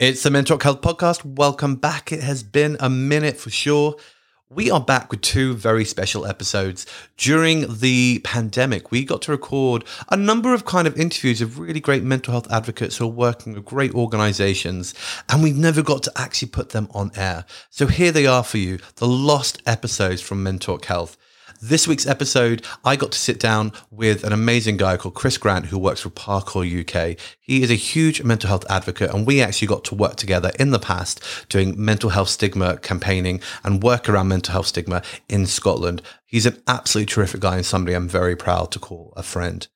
It's the Mental Health Podcast. Welcome back. It has been a minute for sure. We are back with two very special episodes. During the pandemic, we got to record a number of kind of interviews of really great mental health advocates who are working with great organizations, and we've never got to actually put them on air. So here they are for you the lost episodes from Mental Health. This week's episode, I got to sit down with an amazing guy called Chris Grant who works for Parkour UK. He is a huge mental health advocate, and we actually got to work together in the past doing mental health stigma campaigning and work around mental health stigma in Scotland. He's an absolutely terrific guy and somebody I'm very proud to call a friend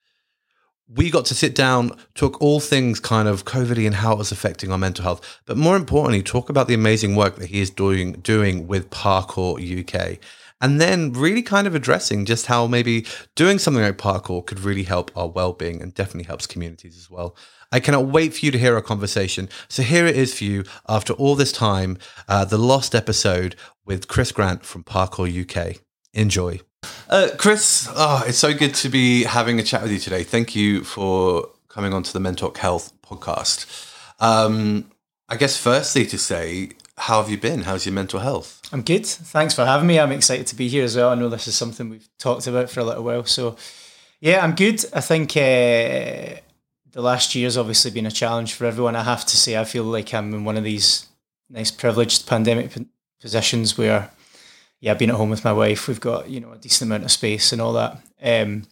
we got to sit down, talk all things kind of COVID and how it was affecting our mental health, but more importantly, talk about the amazing work that he is doing doing with Parkour UK and then really kind of addressing just how maybe doing something like parkour could really help our well-being and definitely helps communities as well. I cannot wait for you to hear our conversation. So here it is for you after all this time uh, the lost episode with chris grant from parkour uk enjoy. Uh, chris oh, it's so good to be having a chat with you today. Thank you for coming on to the mental health podcast. Um, i guess firstly to say how have you been? How's your mental health? I'm good. Thanks for having me. I'm excited to be here as well. I know this is something we've talked about for a little while. So, yeah, I'm good. I think uh, the last year's obviously been a challenge for everyone. I have to say, I feel like I'm in one of these nice privileged pandemic positions where, yeah, I've been at home with my wife. We've got, you know, a decent amount of space and all that. Um,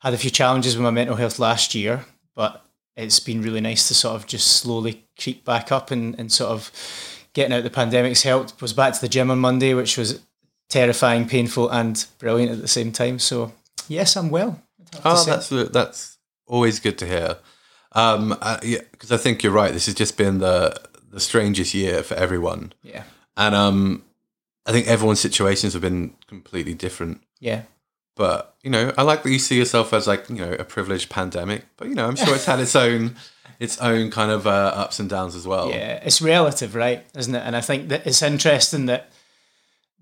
had a few challenges with my mental health last year, but it's been really nice to sort of just slowly creep back up and, and sort of getting out the pandemic's helped. Was back to the gym on Monday, which was terrifying, painful, and brilliant at the same time. So yes, I'm well. Oh, that's that's always good to hear. Um, uh, yeah, because I think you're right. This has just been the the strangest year for everyone. Yeah, and um, I think everyone's situations have been completely different. Yeah. But you know, I like that you see yourself as like you know a privileged pandemic. But you know, I'm sure it's had its own its own kind of uh, ups and downs as well. Yeah, it's relative, right? Isn't it? And I think that it's interesting that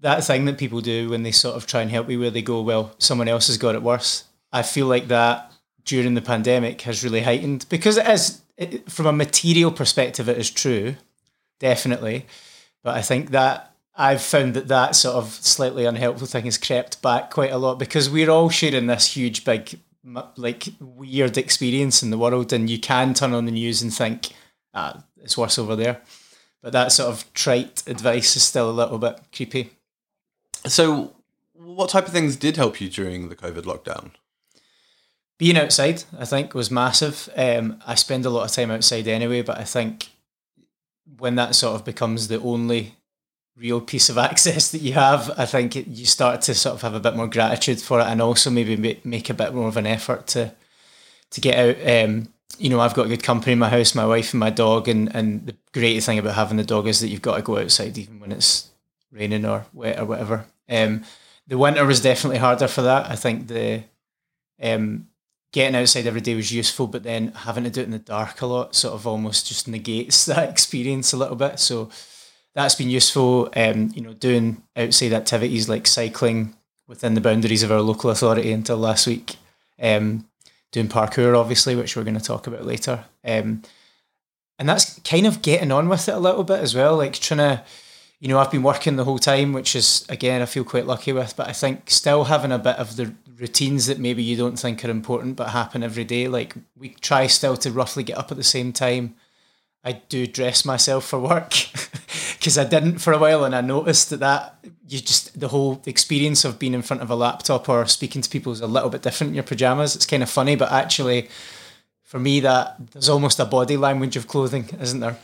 that thing that people do when they sort of try and help you, where they go, well, someone else has got it worse. I feel like that during the pandemic has really heightened because it is, it, from a material perspective, it is true, definitely. But I think that I've found that that sort of slightly unhelpful thing has crept back quite a lot because we're all sharing this huge, big like weird experience in the world, and you can turn on the news and think, ah, it's worse over there. But that sort of trite advice is still a little bit creepy. So, what type of things did help you during the COVID lockdown? Being outside, I think, was massive. Um, I spend a lot of time outside anyway, but I think when that sort of becomes the only real piece of access that you have, I think you start to sort of have a bit more gratitude for it, and also maybe make a bit more of an effort to to get out. Um, you know, I've got good company in my house, my wife and my dog, and and the great thing about having the dog is that you've got to go outside even when it's raining or wet or whatever. Um, the winter was definitely harder for that. I think the um, getting outside every day was useful, but then having to do it in the dark a lot sort of almost just negates that experience a little bit. So that's been useful. Um, you know, doing outside activities like cycling within the boundaries of our local authority until last week. Um, doing parkour, obviously, which we're going to talk about later. Um, and that's kind of getting on with it a little bit as well. Like trying to, you know, I've been working the whole time, which is again I feel quite lucky with. But I think still having a bit of the routines that maybe you don't think are important but happen every day. Like we try still to roughly get up at the same time I do dress myself for work because I didn't for a while, and I noticed that that you just the whole experience of being in front of a laptop or speaking to people is a little bit different in your pajamas. It's kind of funny, but actually, for me, that there's almost a body language of clothing, isn't there?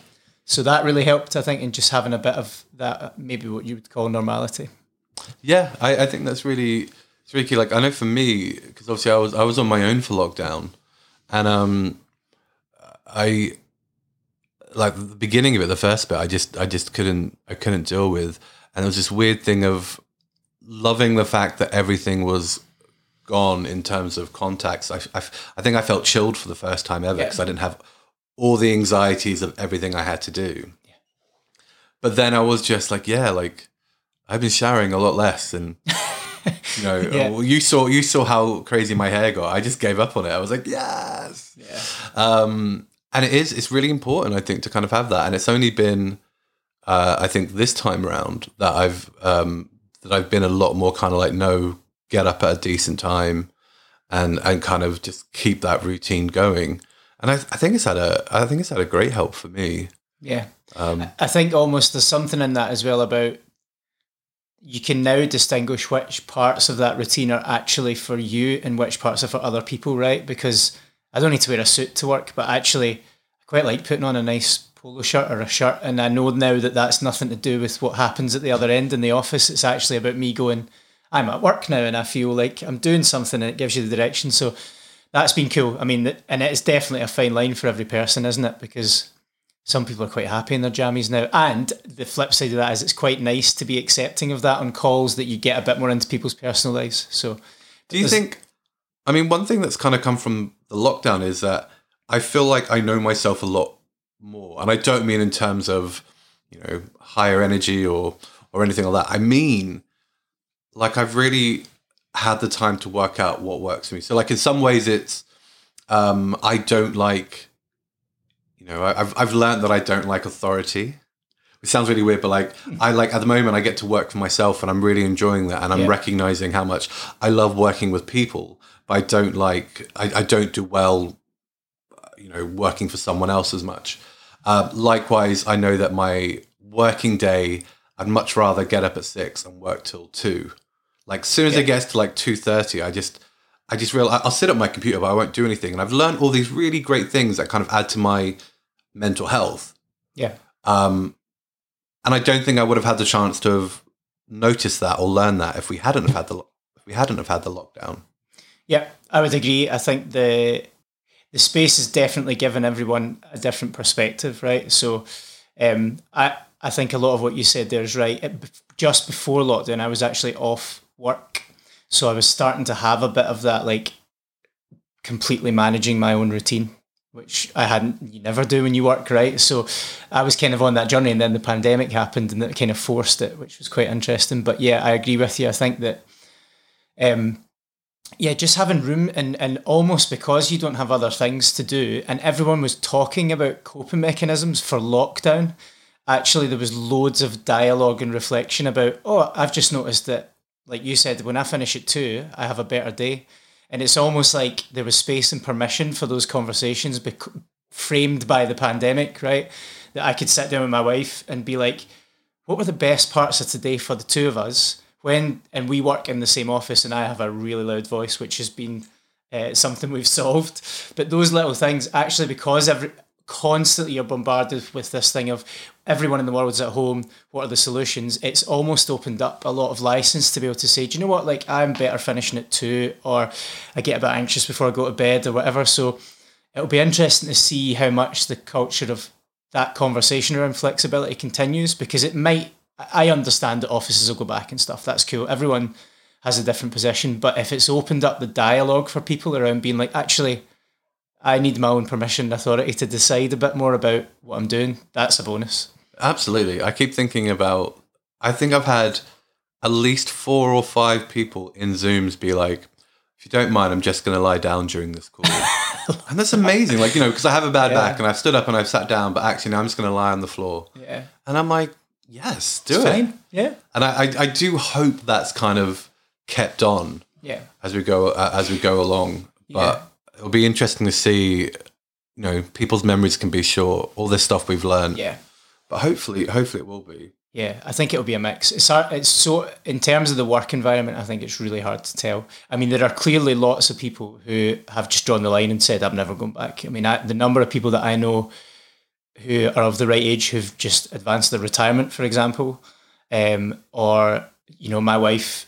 So that really helped, I think, in just having a bit of that, maybe what you would call normality. Yeah, I, I think that's really it's really. Like I know for me, because obviously I was I was on my own for lockdown, and um, I like the beginning of it, the first bit, I just I just couldn't I couldn't deal with, and it was this weird thing of loving the fact that everything was gone in terms of contacts. I, I, I think I felt chilled for the first time ever because yeah. I didn't have all the anxieties of everything I had to do. Yeah. But then I was just like, yeah, like I've been showering a lot less and. you know, yeah. you saw you saw how crazy my hair got. I just gave up on it. I was like, yes. Yeah. Um, and it is it's really important i think to kind of have that. And it's only been uh, i think this time around that i've um, that i've been a lot more kind of like no get up at a decent time and and kind of just keep that routine going. And i, I think it's had a i think it's had a great help for me. Yeah. Um, i think almost there's something in that as well about you can now distinguish which parts of that routine are actually for you and which parts are for other people right? Because I don't need to wear a suit to work, but actually, I quite like putting on a nice polo shirt or a shirt. And I know now that that's nothing to do with what happens at the other end in the office. It's actually about me going, I'm at work now and I feel like I'm doing something and it gives you the direction. So that's been cool. I mean, and it's definitely a fine line for every person, isn't it? Because some people are quite happy in their jammies now. And the flip side of that is it's quite nice to be accepting of that on calls that you get a bit more into people's personal lives. So do you think I mean, one thing that's kind of come from the lockdown is that I feel like I know myself a lot more, and I don't mean in terms of you know higher energy or or anything like that. I mean, like I've really had the time to work out what works for me. So, like in some ways, it's um, I don't like, you know, I've I've learned that I don't like authority. It sounds really weird, but like I like at the moment I get to work for myself and I'm really enjoying that, and I'm yeah. recognizing how much I love working with people but I don't like I, I don't do well, you know, working for someone else as much. Uh, likewise, I know that my working day, I'd much rather get up at six and work till two. Like as soon as yeah. it gets to like two thirty, I just I just realize I'll sit at my computer, but I won't do anything. And I've learned all these really great things that kind of add to my mental health. Yeah. Um, and I don't think I would have had the chance to have noticed that or learned that if we hadn't have had the if we hadn't have had the lockdown. Yeah, I would agree. I think the the space has definitely given everyone a different perspective, right? So, um, I I think a lot of what you said there is right. It, just before lockdown, I was actually off work, so I was starting to have a bit of that like completely managing my own routine, which I hadn't. You never do when you work, right? So, I was kind of on that journey, and then the pandemic happened, and it kind of forced it, which was quite interesting. But yeah, I agree with you. I think that. Um, yeah, just having room and, and almost because you don't have other things to do, and everyone was talking about coping mechanisms for lockdown. Actually, there was loads of dialogue and reflection about, oh, I've just noticed that, like you said, when I finish at two, I have a better day. And it's almost like there was space and permission for those conversations bec- framed by the pandemic, right? That I could sit down with my wife and be like, what were the best parts of today for the two of us? When and we work in the same office and I have a really loud voice which has been uh, something we've solved. But those little things actually because every constantly you're bombarded with this thing of everyone in the world's at home what are the solutions? It's almost opened up a lot of license to be able to say do you know what? Like i'm better finishing at two or i get a bit anxious before i go to bed or whatever. So it'll be interesting to see how much the culture of that conversation around flexibility continues because it might I understand that offices will go back and stuff. That's cool. Everyone has a different position, but if it's opened up the dialogue for people around being like, actually, I need my own permission and authority to decide a bit more about what I'm doing, that's a bonus. Absolutely. I keep thinking about, I think I've had at least four or five people in Zooms be like, if you don't mind, I'm just going to lie down during this call. and that's amazing. Like, you know, because I have a bad yeah. back and I've stood up and I've sat down, but actually now I'm just going to lie on the floor. Yeah. And I'm like, Yes, do it's it. Yeah. And I, I, I, do hope that's kind of kept on. Yeah. As we go uh, as we go along, but yeah. it'll be interesting to see. You know, people's memories can be short. All this stuff we've learned. Yeah. But hopefully, hopefully it will be. Yeah, I think it'll be a mix. It's hard, it's so in terms of the work environment. I think it's really hard to tell. I mean, there are clearly lots of people who have just drawn the line and said, "I'm never going back." I mean, I, the number of people that I know who are of the right age who've just advanced their retirement, for example, um, or you know, my wife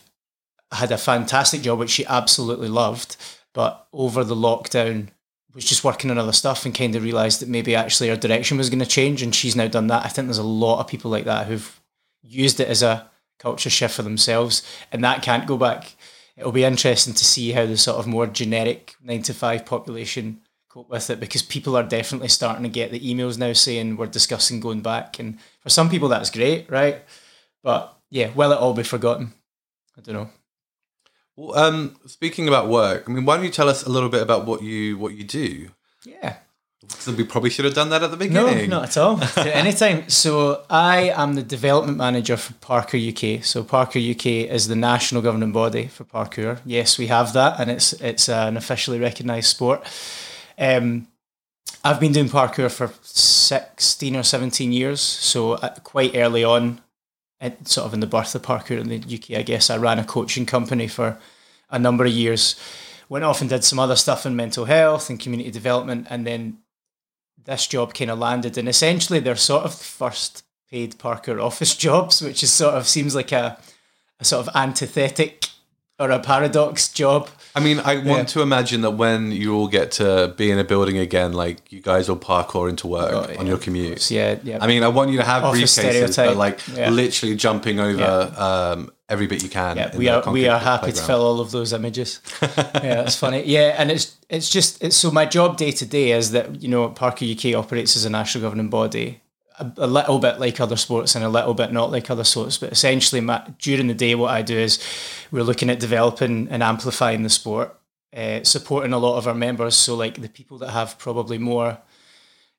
had a fantastic job which she absolutely loved, but over the lockdown was just working on other stuff and kind of realized that maybe actually her direction was going to change, and she's now done that. I think there's a lot of people like that who've used it as a culture shift for themselves, and that can't go back. It'll be interesting to see how the sort of more generic nine to five population cope with it because people are definitely starting to get the emails now saying we're discussing going back. And for some people, that's great, right? But yeah, will it all be forgotten? I don't know. Well, um, speaking about work, I mean, why don't you tell us a little bit about what you what you do? Yeah. So we probably should have done that at the beginning. No, not at all. Anytime. So I am the development manager for Parkour UK. So Parkour UK is the national governing body for parkour. Yes, we have that, and it's it's an officially recognised sport. Um, I've been doing parkour for sixteen or seventeen years. So uh, quite early on, sort of in the birth of parkour in the UK, I guess I ran a coaching company for a number of years. Went off and did some other stuff in mental health and community development, and then this job kind of landed, and essentially they're sort of the first paid parkour office jobs, which is sort of seems like a, a sort of antithetic or a paradox job. I mean, I want Yeah. to imagine that when you all get to be in a building again, like you guys will parkour into work Oh, on your commute. Yeah, yeah. I mean, I want you to have briefcases, but like Yeah. literally jumping over um, every bit you can. yeah, we are we are happy to fill all of those images. yeah, that's funny. Yeah, and it's it's just it's so my job day to day is that you know Parkour UK operates as a national governing body, a, a little bit like other sports and a little bit not like other sports, but essentially my, during the day what I do is we're looking at developing and amplifying the sport, uh, supporting a lot of our members. So like the people that have probably more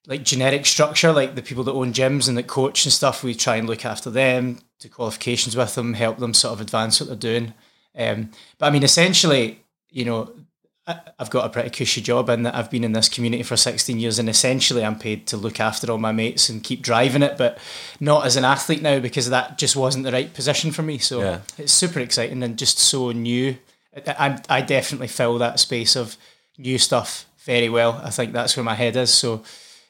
like genetic structure, like the people that own gyms and that coach and stuff, we try and look after them, do qualifications with them, help them sort of advance what they're doing. Um, but I mean, essentially, you know, I've got a pretty cushy job in that I've been in this community for 16 years, and essentially, I'm paid to look after all my mates and keep driving it, but not as an athlete now because that just wasn't the right position for me. So Yeah. it's super exciting and just so new. I, I definitely fill that space of new stuff very well. I think that's where my head is. So,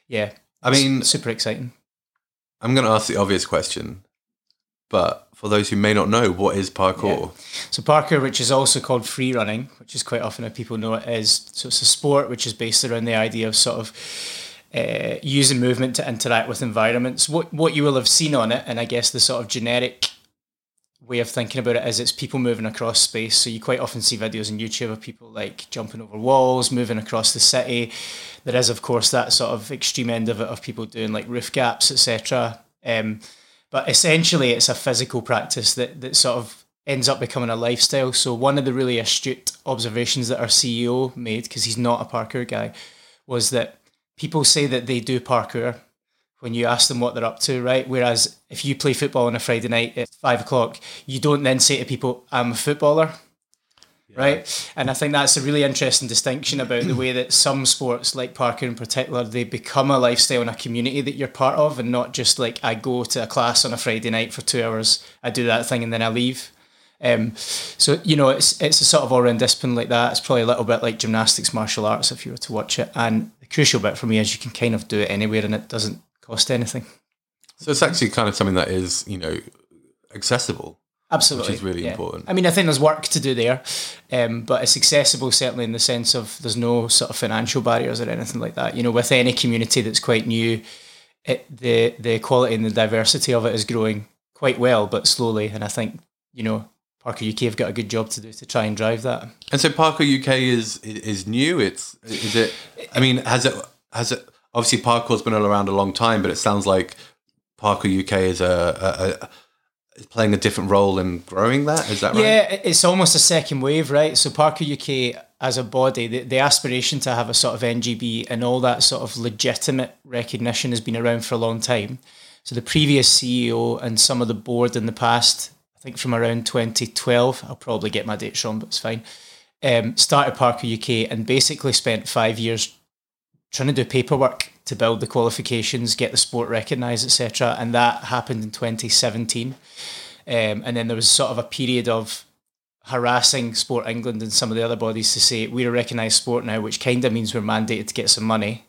yeah, I mean, super exciting. I'm going to ask the obvious question, but for those who may not know, what is parkour? So parkour, which is also called free running, which is quite often how people know it is. So it's a sport which is based around the idea of sort of uh, using movement to interact with environments. What what you will have seen on it, and I guess the sort of generic way of thinking about it is it's people moving across space. So you quite often see videos on YouTube of people like jumping over walls, moving across the city. There is of course that sort of extreme end of it of people doing like roof gaps, etc. Um, but essentially, it's a physical practice that that sort of ends up becoming a lifestyle. So one of the really astute observations that our CEO made, because he's not a parkour guy, was that people say that they do parkour when you ask them what they're up to, right? Whereas if you play football on a Friday night at five o'clock, you don't then say to people, I'm a footballer. Right. And I think that's a really interesting distinction about the way that some sports, like parkour in particular, they become a lifestyle and a community that you're part of and not just like I go to a class on a Friday night for two hours, I do that thing and then I leave. Um, so you know, it's it's a sort of all round discipline like that. It's probably a little bit like gymnastics, martial arts, if you were to watch it. And the crucial bit for me is you can kind of do it anywhere, and it doesn't cost anything. So it's actually kind of something that is, you know, accessible. Absolutely, Which is really important. I mean, I think there's work to do there, um, but it's accessible certainly in the sense of there's no sort of financial barriers or anything like that. You know, with any community that's quite new, it, the the quality and the diversity of it is growing quite well, but slowly. And I think you know, Parkour UK have got a good job to do to try and drive that. And so Parkour UK is is new. It's is it? I mean, has it has it? Obviously, parkour's been around a long time, but it sounds like Parkour UK is a, a, a is playing a different role in growing that. Is that right? Yeah, it's almost a second wave, right? So Parkour UK as a body, the, the aspiration to have a sort of NGB and all that sort of legitimate recognition has been around for a long time. So the previous CEO and some of the board in the past, I think from around 2012, I'll probably get my dates wrong, but it's fine. Um, started Parkour UK and basically spent five years trying to do paperwork to build the qualifications, get the sport recognised, etc. And that happened in 2017. Um, and then there was sort of a period of harassing Sport England and some of the other bodies to say we're a recognised sport now, which kind of means we're mandated to get some money.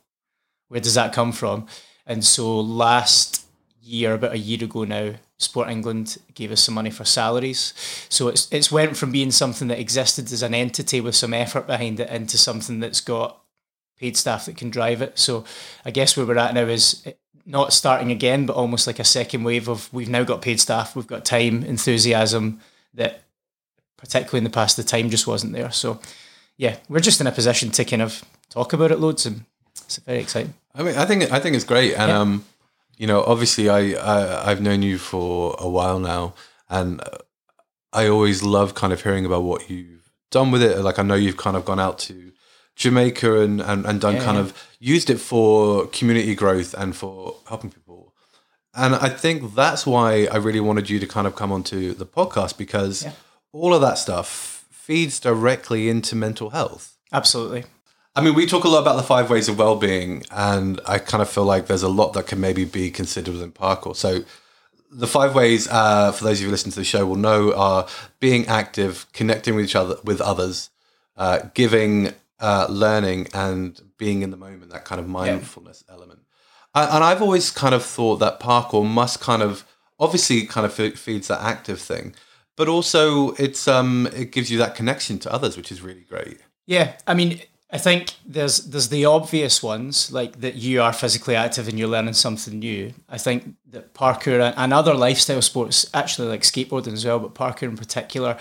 Where does that come from? And so last year, about a year ago now, Sport England gave us some money for salaries. So it's it's went from being something that existed as an entity with some effort behind it into something that's got paid staff that can drive it. So I guess where we're at now is not starting again, but almost like a second wave of we've now got paid staff, we've got time, enthusiasm that particularly in the past the time just wasn't there. So yeah, we're just in a position to kind of talk about it loads and it's very exciting. I mean, I think I think it's great, and Yeah. um, you know, obviously, I, I I've known you for a while now, and I always love kind of hearing about what you've done with it. Like, I know you've kind of gone out to Jamaica and, and, and done Yeah, kind of used it for community growth and for helping people. And I think that's why I really wanted you to kind of come onto the podcast because Yeah. all of that stuff feeds directly into mental health. Absolutely. I mean, we talk a lot about the five ways of well-being, and I kind of feel like there's a lot that can maybe be considered within parkour. So, the five ways, uh, for those of you who listen to the show, will know are being active, connecting with each other, with others, uh, giving, uh, learning, and being in the moment. That kind of mindfulness element. And, and I've always kind of thought that parkour must kind of, obviously, kind of fe- feeds that active thing, but also it's um it gives you that connection to others, which is really great. Yeah, I mean, I think there's there's the obvious ones like that you are physically active and you're learning something new. I think that parkour and, and other lifestyle sports, actually like skateboarding as well, but parkour in particular,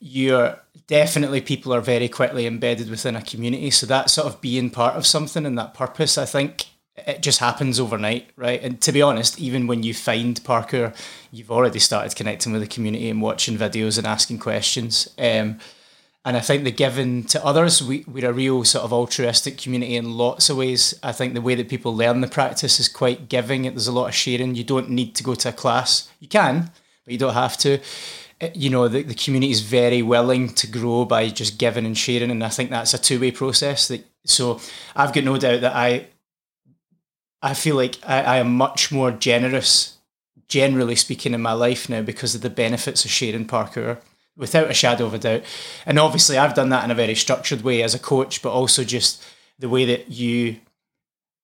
you're definitely people are very quickly embedded within a community. So that sort of being part of something and that purpose, I think it just happens overnight, right? And to be honest, even when you find parkour, you've already started connecting with the community and watching videos and asking questions. Um, and I think the giving to others, we, we're a real sort of altruistic community in lots of ways. I think the way that people learn the practice is quite giving. There's a lot of sharing. You don't need to go to a class. You can, but you don't have to. You know, the, the community is very willing to grow by just giving and sharing. And I think that's a two way process. That So I've got no doubt that I, I feel like I, I am much more generous, generally speaking, in my life now because of the benefits of sharing parkour without a shadow of a doubt. And obviously, I've done that in a very structured way as a coach, but also just the way that you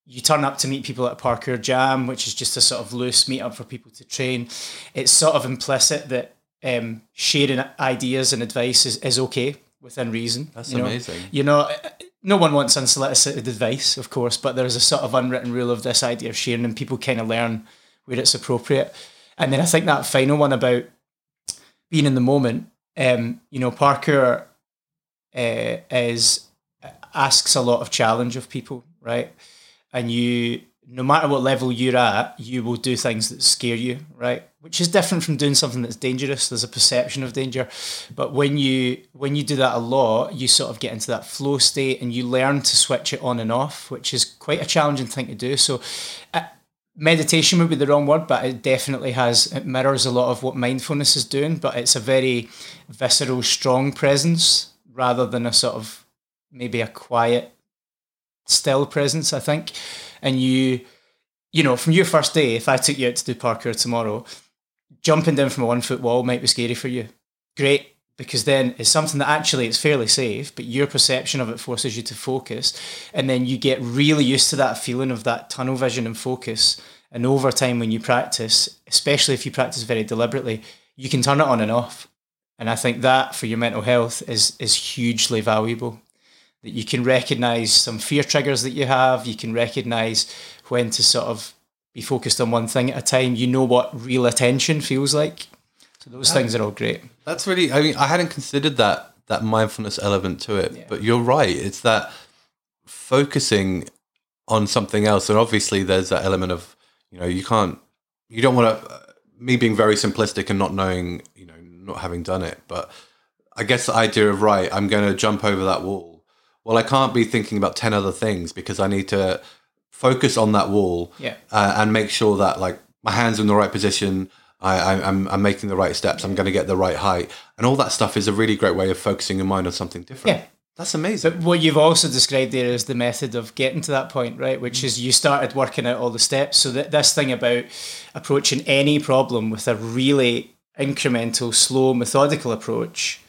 you turn up to meet people at a parkour jam, which is just a sort of loose meetup for people to train. It's sort of implicit that um, sharing ideas and advice is, is okay within reason. That's you know? amazing. You know, no one wants unsolicited advice, of course, but there's a sort of unwritten rule of this idea of sharing, and people kind of learn where it's appropriate. And then I think that final one about being in the moment, um, you know, parkour uh, is asks a lot of challenge of people, right? And you, no matter what level you're at, you will do things that scare you, right? Which is different from doing something that's dangerous. There's a perception of danger, but when you when you do that a lot, you sort of get into that flow state, and you learn to switch it on and off, which is quite a challenging thing to do. So. Uh, meditation would be the wrong word, but it definitely has it mirrors a lot of what mindfulness is doing, but it's a very visceral, strong presence rather than a sort of maybe a quiet, still presence, I think. And you you know, from your first day, if I took you out to do parkour tomorrow, jumping down from a one foot wall might be scary for you. Great, because then it's something that actually it's fairly safe, but your perception of it forces you to focus. And then you get really used to that feeling of that tunnel vision and focus. And over time, when you practice, especially if you practice very deliberately, you can turn it on and off. And I think that for your mental health is is hugely valuable. That you can recognize some fear triggers that you have, you can recognize when to sort of be focused on one thing at a time. You know what real attention feels like. So those things are all great. That's really. I mean, I hadn't considered that that mindfulness element to it, but you're right. It's that focusing on something else, and obviously there's that element of you know you can't, you don't want to. Me being very simplistic and not knowing, you know, not having done it, but I guess the idea of right, I'm going to jump over that wall. Well, I can't be thinking about ten other things because I need to focus on that wall Yeah. uh, and make sure that like my hands are in the right position. I, I, I'm, I'm making the right steps. I'm going to get the right height, and all that stuff is a really great way of focusing your mind on something different. Yeah. that's amazing. But what you've also described there is the method of getting to that point, right? Which is you started working out all the steps. So that this thing about approaching any problem with a really incremental, slow, methodical approach,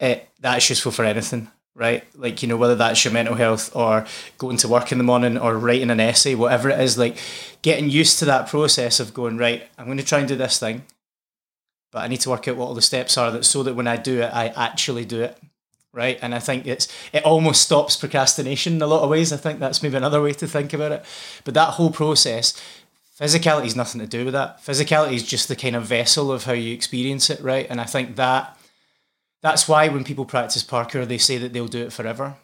it, that's useful for anything, right? Like, you know, whether that's your mental health or going to work in the morning or writing an essay, whatever it is, like getting used to that process of going, right, I'm going to try and do this thing, but I need to work out what all the steps are that so that when I do it, I actually do it right? And I think it's it almost stops procrastination in a lot of ways. I think that's maybe another way to think about it. But that whole process, physicality is nothing to do with that. Physicality is just the kind of vessel of how you experience it, right? And I think that that's why when people practice parkour, they say that they'll do it forever.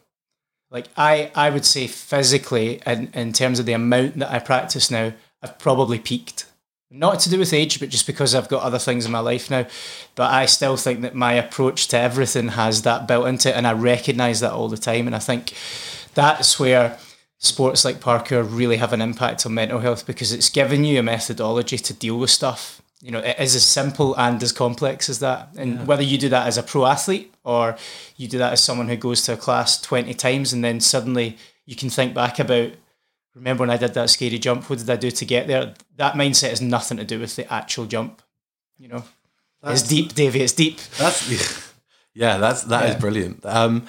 Like I, I would say physically, and in terms of the amount that I practice now, I've probably peaked. Not to do with age, but just because I've got other things in my life now. But I still think that my approach to everything has that built into it, and I recognise that all the time. And I think that's where sports like parkour really have an impact on mental health because it's given you a methodology to deal with stuff. You know, it is as simple and as complex as that. And yeah. whether you do that as a pro athlete or you do that as someone who goes to a class 20 times and then suddenly you can think back about remember when I did that scary jump, what did I do to get there? That mindset has nothing to do with the actual jump. You know, that's, it's deep, Davey. It's deep. That's yeah. That's that yeah. is brilliant. Um,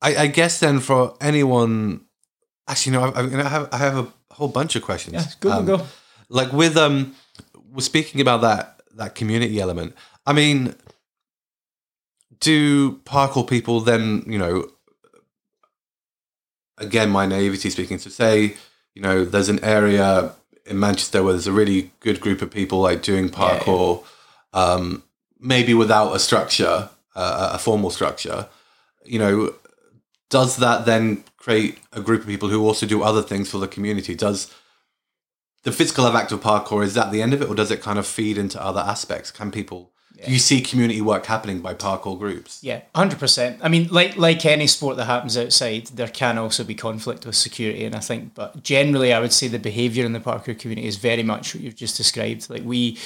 I, I, guess then for anyone, actually, no, I, I, have I have a whole bunch of questions. Yeah, go um, go. Like with um, we're speaking about that that community element. I mean, do parkour people then you know again, my naivety speaking, to say, you know, there's an area in Manchester where there's a really good group of people like doing parkour, yeah. Um, maybe without a structure, uh, a formal structure. You know, does that then create a group of people who also do other things for the community? Does the physical act of parkour is that the end of it, or does it kind of feed into other aspects? Can people yeah. you see community work happening by parkour groups. Yeah, hundred percent. I mean, like like any sport that happens outside, there can also be conflict with security, and I think, but generally, I would say the behaviour in the parkour community is very much what you've just described. Like we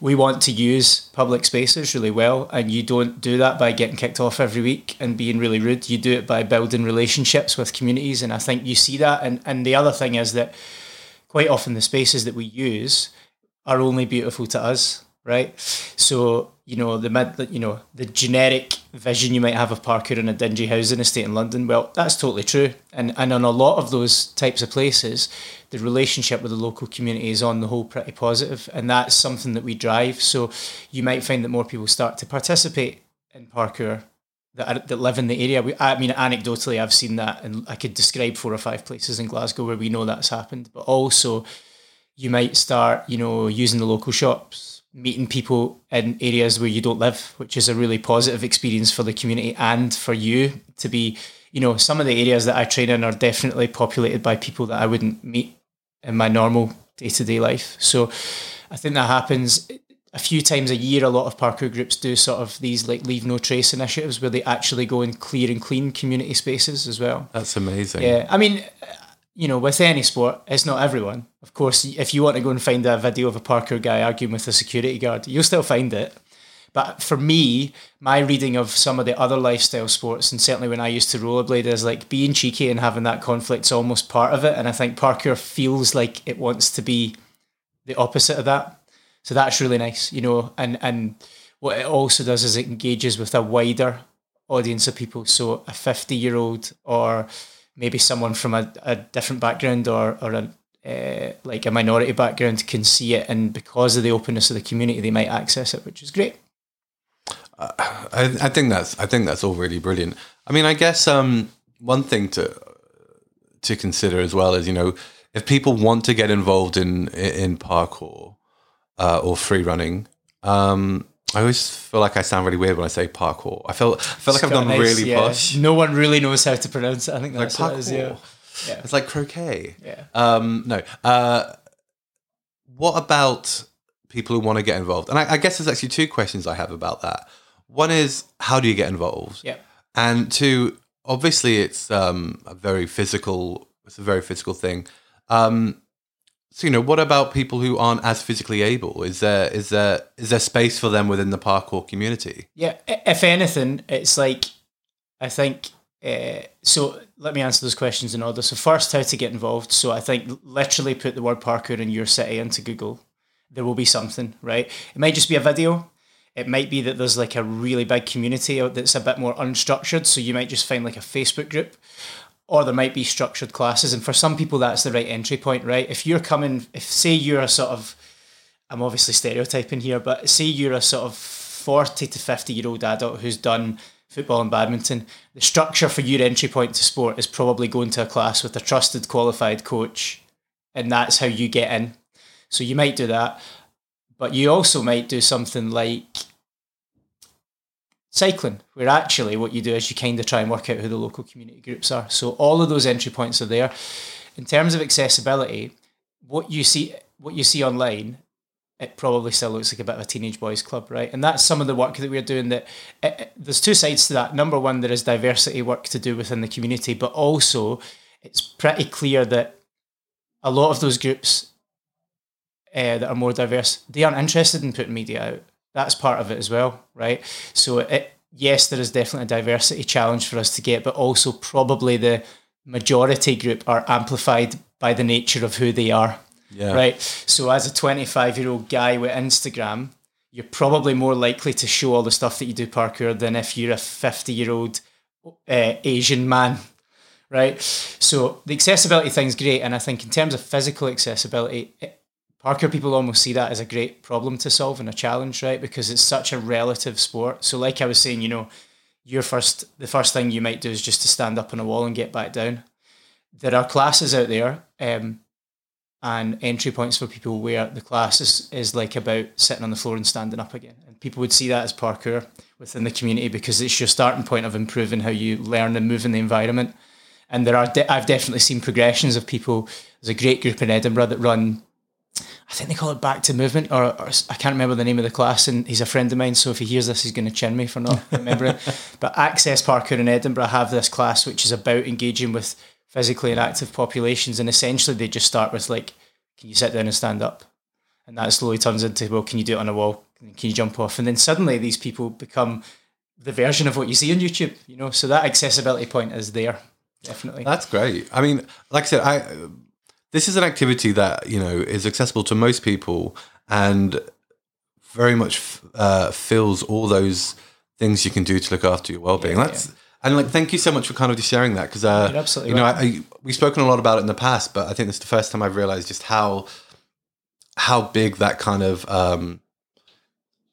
we want to use public spaces really well, and you don't do that by getting kicked off every week and being really rude. You do it by building relationships with communities, and I think you see that. And and the other thing is that quite often the spaces that we use are only beautiful to us right? So you know the you know the generic vision you might have of Parkour in a dingy housing estate in London. Well, that's totally true, and and on a lot of those types of places, the relationship with the local community is on the whole pretty positive, and that's something that we drive. So you might find that more people start to participate in Parkour that, that live in the area. We, I mean, anecdotally, I've seen that, and I could describe four or five places in Glasgow where we know that's happened. But also, you might start, you know, using the local shops meeting people in areas where you don't live, which is a really positive experience for the community and for you to be, you know, some of the areas that I train in are definitely populated by people that I wouldn't meet in my normal day to day life. So I think that happens a few times a year. A lot of parkour groups do sort of these like leave no trace initiatives where they actually go and clear and clean community spaces as well. That's amazing. Yeah. I mean, you know, with any sport, it's not everyone. Of course, if you want to go and find a video of a parkour guy arguing with a security guard, you'll still find it. But for me, my reading of some of the other lifestyle sports, and certainly when I used to rollerblade, is like being cheeky and having that conflict's almost part of it. And I think parkour feels like it wants to be the opposite of that. So that's really nice, you know. And and what it also does is it engages with a wider audience of people. So a fifty year old or maybe someone from a, a different background or, or a, uh, like a minority background can see it, and because of the openness of the community, they might access it, which is great. Uh, I, I think that's I think that's all really brilliant. I mean, I guess um, one thing to to consider as well is you know if people want to get involved in in parkour uh, or free running, um, I always feel like I sound really weird when I say parkour. I feel I feel like I've gone nice, really yeah. posh. No one really knows how to pronounce it. I think that's like parkour. yeah. yeah. It's like croquet. Yeah. Um, no. Uh, what about people who want to get involved? And I, I, guess there's actually two questions I have about that. One is how do you get involved? Yeah. And two, obviously, it's um, a very physical. It's a very physical thing. Um, so you know, what about people who aren't as physically able? Is there is there is there space for them within the parkour community? Yeah, if anything, it's like I think. Uh, so let me answer those questions in order. So first, how to get involved. So I think literally put the word parkour in your city into Google. There will be something, right? It might just be a video. It might be that there's like a really big community that's a bit more unstructured. So you might just find like a Facebook group or there might be structured classes. And for some people, that's the right entry point, right? If you're coming, if say you're a sort of, I'm obviously stereotyping here, but say you're a sort of 40 to 50 year old adult who's done football and badminton, the structure for your entry point to sport is probably going to a class with a trusted, qualified coach. And that's how you get in. So you might do that. But you also might do something like cycling, where actually what you do is you kind of try and work out who the local community groups are. So all of those entry points are there. In terms of accessibility, what you see what you see online it probably still looks like a bit of a teenage boys club, right? And that's some of the work that we're doing. That it, it, there's two sides to that. Number one, there is diversity work to do within the community, but also it's pretty clear that a lot of those groups uh, that are more diverse, they aren't interested in putting media out. That's part of it as well, right? So it, yes, there is definitely a diversity challenge for us to get, but also probably the majority group are amplified by the nature of who they are. Yeah. Right. So as a 25 year old guy with Instagram, you're probably more likely to show all the stuff that you do parkour than if you're a 50 year old uh, Asian man. Right. So the accessibility thing's great. And I think in terms of physical accessibility, it, parkour people almost see that as a great problem to solve and a challenge, right? Because it's such a relative sport. So like I was saying, you know, your first the first thing you might do is just to stand up on a wall and get back down. There are classes out there um, and entry points for people where the class is, is like about sitting on the floor and standing up again. And people would see that as parkour within the community because it's your starting point of improving how you learn and move in the environment. And there are de- I've definitely seen progressions of people. There's a great group in Edinburgh that run I think they call it Back to Movement, or, or, I can't remember the name of the class. And he's a friend of mine, so if he hears this, he's going to chin me for not remembering. but Access Parkour in Edinburgh have this class which is about engaging with physically inactive populations, and essentially they just start with like, "Can you sit down and stand up?" And that slowly turns into, "Well, can you do it on a wall? Can you jump off?" And then suddenly these people become the version of what you see on YouTube. You know, so that accessibility point is there definitely. That's great. I mean, like I said, I this is an activity that you know is accessible to most people and very much uh, fills all those things you can do to look after your well-being. Yeah, That's yeah. and like thank you so much for kind of just sharing that because uh, absolutely you know right. I, I, we've spoken a lot about it in the past, but I think this is the first time I've realized just how how big that kind of um,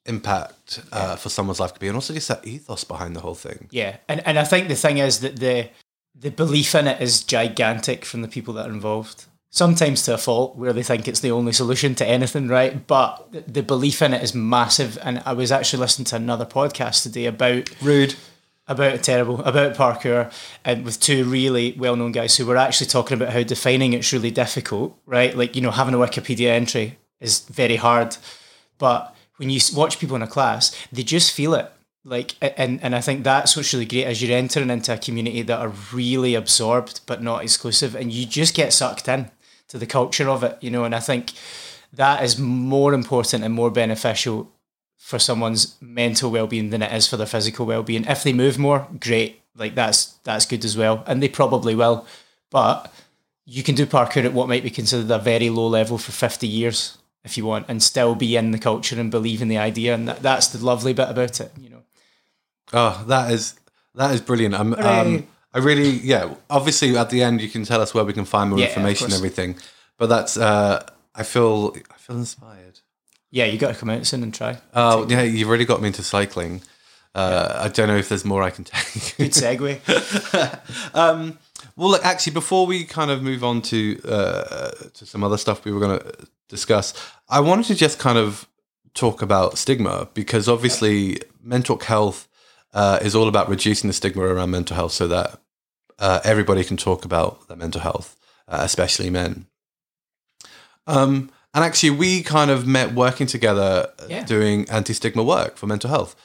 impact uh, for someone's life could be, and also just that ethos behind the whole thing. Yeah, and and I think the thing is that the the belief in it is gigantic from the people that are involved sometimes to a fault where they think it's the only solution to anything, right? But the belief in it is massive. And I was actually listening to another podcast today about rude. About terrible, about parkour, and with two really well-known guys who were actually talking about how defining it's really difficult, right? Like you know, having a Wikipedia entry is very hard, but when you watch people in a class, they just feel it like and and I think that's what's really great as you're entering into a community that are really absorbed but not exclusive and you just get sucked in to the culture of it, you know. And I think that is more important and more beneficial for someone's mental well-being than it is for their physical well-being. If they move more, great, like that's that's good as well, and they probably will. But you can do parkour at what might be considered a very low level for fifty years if you want, and still be in the culture and believe in the idea, and that, that's the lovely bit about it, you know. Oh, that is that is brilliant. I'm. Um, I really, yeah. Obviously, at the end, you can tell us where we can find more yeah, information and everything. But that's, uh, I feel, I feel inspired. Yeah, you got to come out soon and try. Oh, yeah, you've really got me into cycling. Uh. I don't know if there's more I can take. Good segue. um, well, look, actually, before we kind of move on to uh, to some other stuff we were going to discuss, I wanted to just kind of talk about stigma because obviously mental health uh, is all about reducing the stigma around mental health so that uh, everybody can talk about their mental health, uh, especially men. Um, and actually, we kind of met working together uh, yeah. doing anti stigma work for mental health.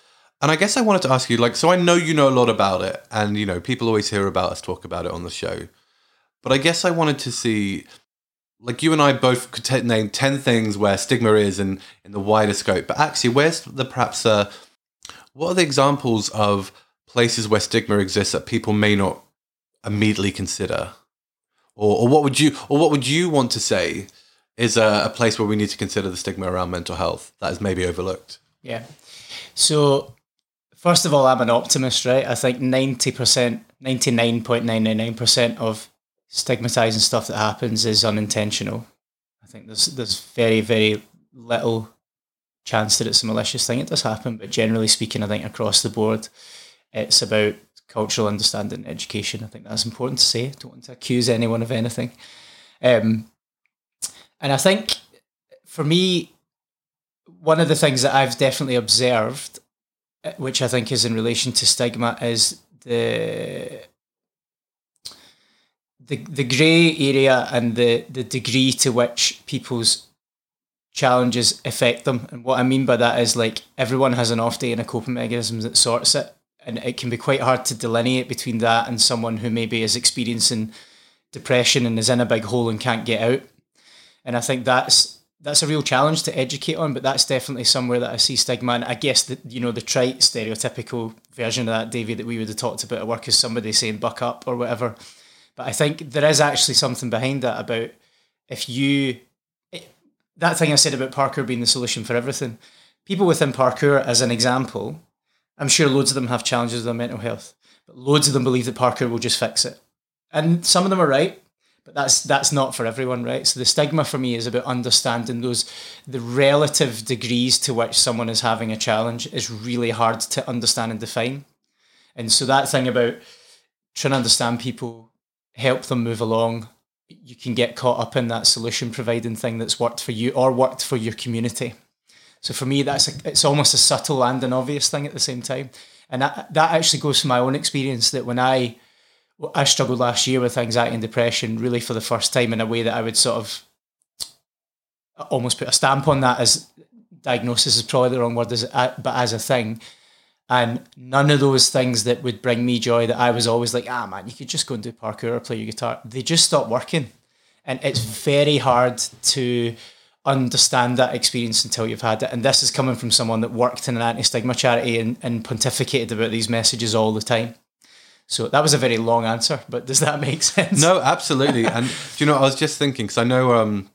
And I guess I wanted to ask you, like, so I know you know a lot about it, and you know, people always hear about us talk about it on the show. But I guess I wanted to see, like, you and I both could t- name ten things where stigma is in in the wider scope. But actually, where's the perhaps uh, what are the examples of places where stigma exists that people may not immediately consider? Or, or what would you or what would you want to say is a, a place where we need to consider the stigma around mental health that is maybe overlooked? Yeah. So first of all, I'm an optimist, right? I think 90%, 99.999% of stigmatizing stuff that happens is unintentional. I think there's there's very, very little chance that it's a malicious thing. It does happen, but generally speaking, I think across the board, it's about cultural understanding and education. I think that's important to say. I don't want to accuse anyone of anything. Um, and I think for me, one of the things that I've definitely observed, uh, which I think is in relation to stigma, is the the the grey area and the the degree to which people's challenges affect them. And what I mean by that is like everyone has an off day and a coping mechanism that sorts it. And it can be quite hard to delineate between that and someone who maybe is experiencing depression and is in a big hole and can't get out. And I think that's that's a real challenge to educate on, but that's definitely somewhere that I see stigma. And I guess that you know the trite stereotypical version of that, Davey, that we would have talked about at work is somebody saying "buck up" or whatever. But I think there is actually something behind that about if you that thing I said about parkour being the solution for everything. People within parkour, as an example, I'm sure loads of them have challenges with their mental health, but loads of them believe that parkour will just fix it. And some of them are right, but that's that's not for everyone, right? So the stigma for me is about understanding those the relative degrees to which someone is having a challenge is really hard to understand and define. And so that thing about trying to understand people, help them move along, you can get caught up in that solution providing thing that's worked for you or worked for your community. So for me, that's a, it's almost a subtle and an obvious thing at the same time. And that, that actually goes from my own experience that when I I struggled last year with anxiety and depression really for the first time in a way that I would sort of almost put a stamp on that as diagnosis is probably the wrong word, as, but as a thing. And none of those things that would bring me joy that I was always like, ah, man, you could just go and do parkour or play your guitar. They just stopped working. And it's very hard to understand that experience until you've had it. And this is coming from someone that worked in an anti stigma charity and, and pontificated about these messages all the time. So that was a very long answer, but does that make sense? No, absolutely. and do you know, I was just thinking because I know, um,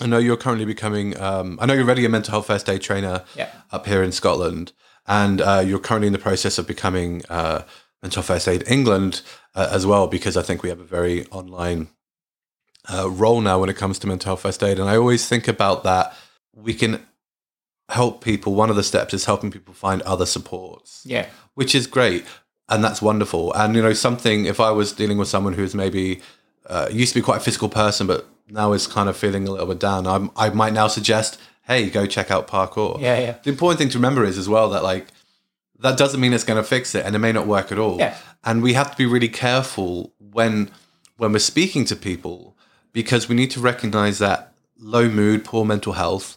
I know you're currently becoming, um, I know you're already a mental health first aid trainer yeah. up here in Scotland, and uh, you're currently in the process of becoming uh, mental health first aid England uh, as well, because I think we have a very online uh, role now when it comes to mental health first aid, and I always think about that. We can help people. One of the steps is helping people find other supports. Yeah, which is great and that's wonderful. And you know, something if I was dealing with someone who's maybe uh, used to be quite a physical person, but now is kind of feeling a little bit down, I'm, I might now suggest, hey, go check out parkour. Yeah, yeah. The important thing to remember is as well that like that doesn't mean it's going to fix it, and it may not work at all. Yeah. And we have to be really careful when when we're speaking to people because we need to recognize that low mood, poor mental health,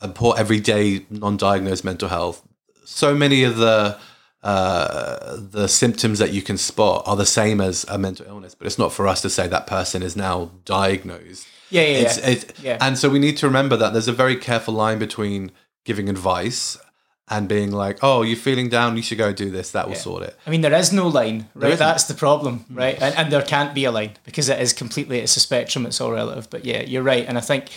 and poor everyday non-diagnosed mental health. So many of the uh, the symptoms that you can spot are the same as a mental illness, but it's not for us to say that person is now diagnosed. Yeah, yeah, it's, yeah. It's, yeah. And so we need to remember that there's a very careful line between giving advice and being like, "Oh, you're feeling down. You should go do this. That will yeah. sort it." I mean, there is no line, right? That's the problem, hmm. right? And, and there can't be a line because it is completely it's a spectrum. It's all relative. But yeah, you're right, and I think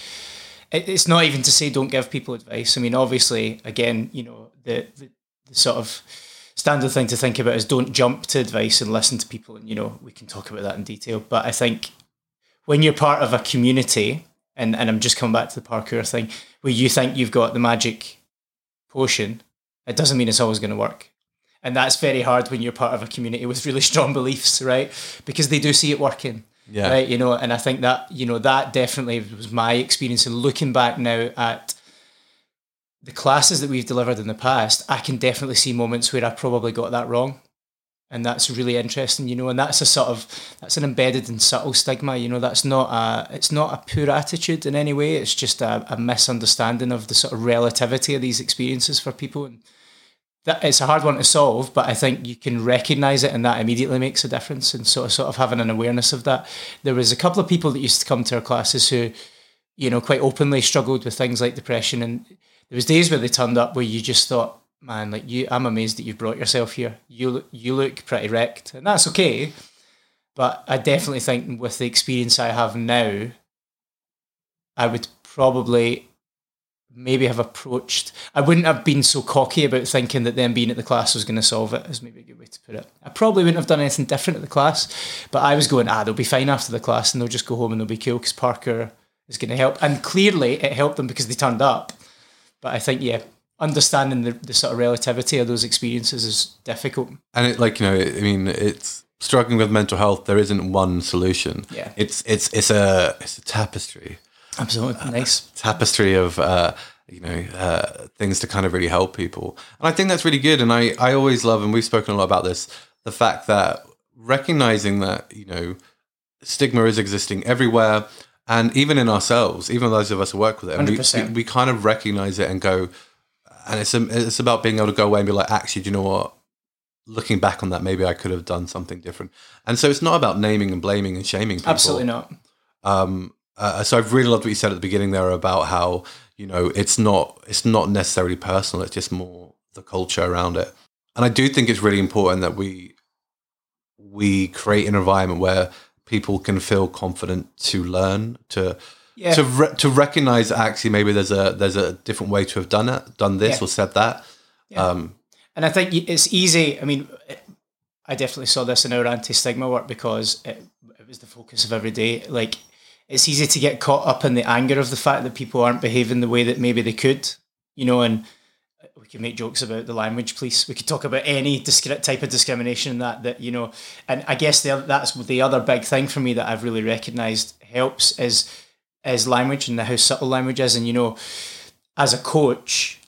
it's not even to say don't give people advice. I mean, obviously, again, you know, the, the, the sort of standard thing to think about is don't jump to advice and listen to people. And, you know, we can talk about that in detail. But I think when you're part of a community, and, and I'm just coming back to the parkour thing, where you think you've got the magic potion, it doesn't mean it's always going to work. And that's very hard when you're part of a community with really strong beliefs, right? Because they do see it working. Yeah. Right. You know, and I think that, you know, that definitely was my experience. And looking back now at the classes that we've delivered in the past, I can definitely see moments where I probably got that wrong. And that's really interesting, you know, and that's a sort of that's an embedded and subtle stigma, you know, that's not a it's not a poor attitude in any way. It's just a, a misunderstanding of the sort of relativity of these experiences for people. And that it's a hard one to solve, but I think you can recognise it and that immediately makes a difference. And of sort of having an awareness of that. There was a couple of people that used to come to our classes who, you know, quite openly struggled with things like depression and there was days where they turned up where you just thought, man, like you, I'm amazed that you've brought yourself here. You you look pretty wrecked, and that's okay. But I definitely think with the experience I have now, I would probably maybe have approached. I wouldn't have been so cocky about thinking that them being at the class was going to solve it. Is maybe a good way to put it. I probably wouldn't have done anything different at the class, but I was going, ah, they'll be fine after the class, and they'll just go home and they'll be cool because parkour is going to help. And clearly, it helped them because they turned up but I think, yeah, understanding the, the sort of relativity of those experiences is difficult. And it, like, you know, I mean, it's struggling with mental health. There isn't one solution. Yeah. It's, it's, it's a, it's a tapestry. Absolutely. Nice. tapestry of, uh, you know, uh, things to kind of really help people. And I think that's really good. And I, I always love, and we've spoken a lot about this, the fact that recognizing that, you know, stigma is existing everywhere and even in ourselves, even those of us who work with it, and we, we, we kind of recognize it and go, and it's it's about being able to go away and be like, actually, do you know what? Looking back on that, maybe I could have done something different. And so it's not about naming and blaming and shaming people. Absolutely not. Um, uh, so I've really loved what you said at the beginning there about how you know it's not it's not necessarily personal. It's just more the culture around it. And I do think it's really important that we we create an environment where people can feel confident to learn to Yeah. to re- to recognize actually maybe there's a there's a different way to have done it done this Yeah. or said that um And I think it's easy. I mean, I definitely saw this in our anti stigma work because it, it was the focus of every day. Like, it's easy to get caught up in the anger of the fact that people aren't behaving the way that maybe they could, you know, and uh, we can make jokes about the language police. We could talk about any discri- type of discrimination that, that, you know, and I guess the, that's the other big thing for me that I've really recognized helps is, is language and how subtle language is. And, you know, as a coach,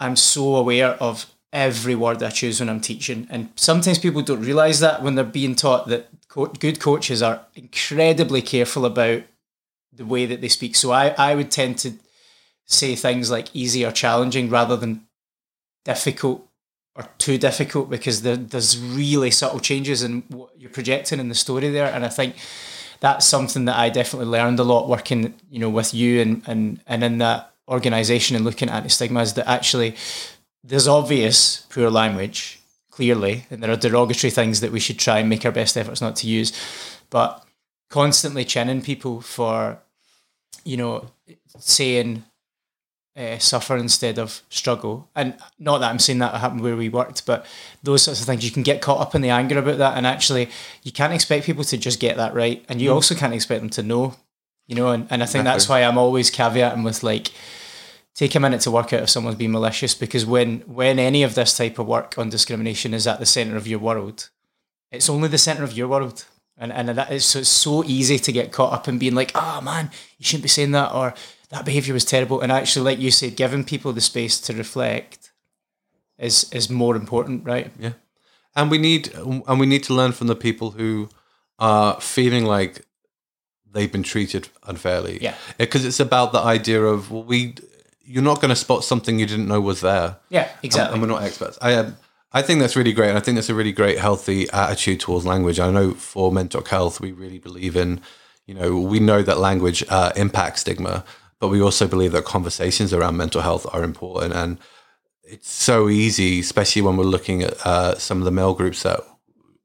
I'm so aware of every word I choose when I'm teaching. And sometimes people don't realize that when they're being taught that co- good coaches are incredibly careful about the way that they speak. So I, I would tend to say things like easy or challenging rather than difficult or too difficult because there, there's really subtle changes in what you're projecting in the story there. And I think that's something that I definitely learned a lot working, you know, with you and and and in that organization and looking at anti-stigma is that actually there's obvious poor language clearly and there are derogatory things that we should try and make our best efforts not to use but constantly chinning people for you know saying uh, suffer instead of struggle. And not that i'm saying that happened where we worked but those sorts of things you can get caught up in the anger about that. And actually you can't expect people to just get that right. And you also can't expect them to know you know and, and i think that's why i'm always caveating with like take a minute to work out if someone's being malicious. Because when when any of this type of work on discrimination is at the center of your world it's only the center of your world and and that is so it's so easy to get caught up in being like oh man you shouldn't be saying that or that behavior was terrible. And actually like you said giving people the space to reflect is is more important right? Yeah. And we need and we need to learn from the people who are feeling like they've been treated unfairly. Yeah. because it's about the idea of well we you're not going to spot something you didn't know was there. Yeah exactly. And we're not experts. I um, I think that's really great, and I think that's a really great, healthy attitude towards language. I know for Men Talk Health, we really believe in, you know, we know that language uh, impacts stigma, but we also believe that conversations around mental health are important, and it's so easy, especially when we're looking at uh, some of the male groups that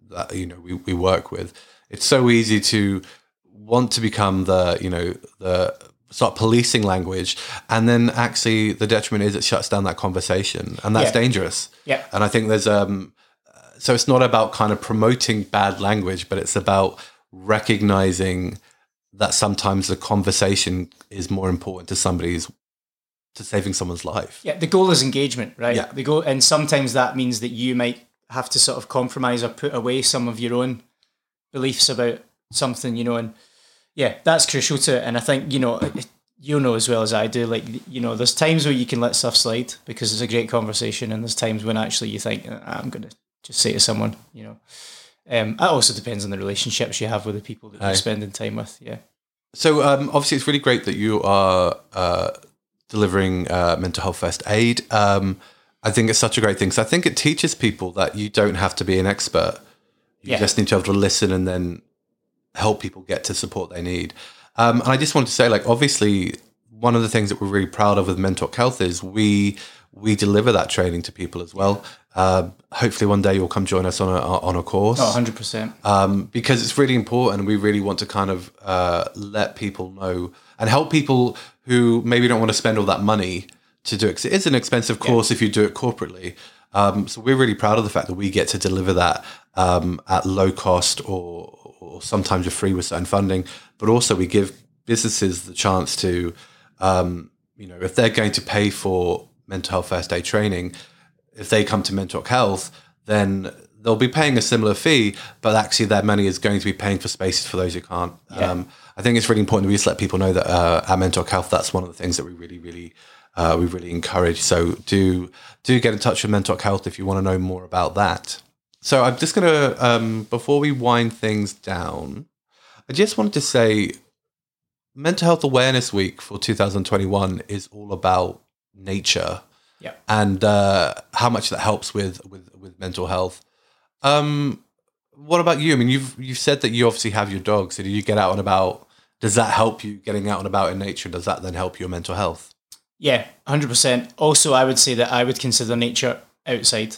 that you know we, we work with. It's so easy to want to become the you know the start policing language and then actually the detriment is it shuts down that conversation and that's Yeah. dangerous Yeah. and i think there's um so it's not about kind of promoting bad language but it's about recognizing that sometimes the conversation is more important to somebody's to saving someone's life Yeah, the goal is engagement, right? Yeah. The goal, and sometimes that means that you might have to sort of compromise or put away some of your own beliefs about something, you know. And yeah, that's crucial to it. And I think you know, you know as well as I do, like you know, there's times where you can let stuff slide because it's a great conversation, and there's times when actually you think "Ah, I'm going to just say to someone, you know. Um, it also depends on the relationships you have with the people that Aye. you're spending time with. Yeah. So um, obviously, it's really great that you are uh, delivering uh, mental health first aid. Um, I think it's such a great thing. So I think it teaches people that you don't have to be an expert. You Yeah. just need to be able to listen and then help people get to support they need. Um, and I just wanted to say, like, obviously, one of the things that we're really proud of with Men Talk Health is we we deliver that training to people as well. Um, hopefully, one day you'll come join us on a on a course Oh, 100%. um, because it's really important. and We really want to kind of uh, let people know and help people who maybe don't want to spend all that money to do it. 'Cause it is an expensive course if you do it corporately. Um, so we're really proud of the fact that we get to deliver that um, at low cost or, or sometimes you're free with certain funding. But also we give businesses the chance to, um, you know, if they're going to pay for mental health first aid training, if they come to Men Talk Health, then they'll be paying a similar fee, but actually their money is going to be paying for spaces for those who can't. Um, I think it's really important that we just let people know that uh, at Men Talk Health, that's one of the things that we really, really, uh, we really encourage. So do do get in touch with Men Talk Health if you want to know more about that. So I'm just gonna um, before we wind things down, I just wanted to say Mental Health Awareness Week for 2021 is all about nature Yeah. and uh, how much that helps with with with mental health. Um, what about you? I mean, you've you've said that you obviously have your dog. So do you get out and about? Does that help you getting out and about in nature? Does that then help your mental health? Yeah, hundred percent. Also, I would say that I would consider nature outside.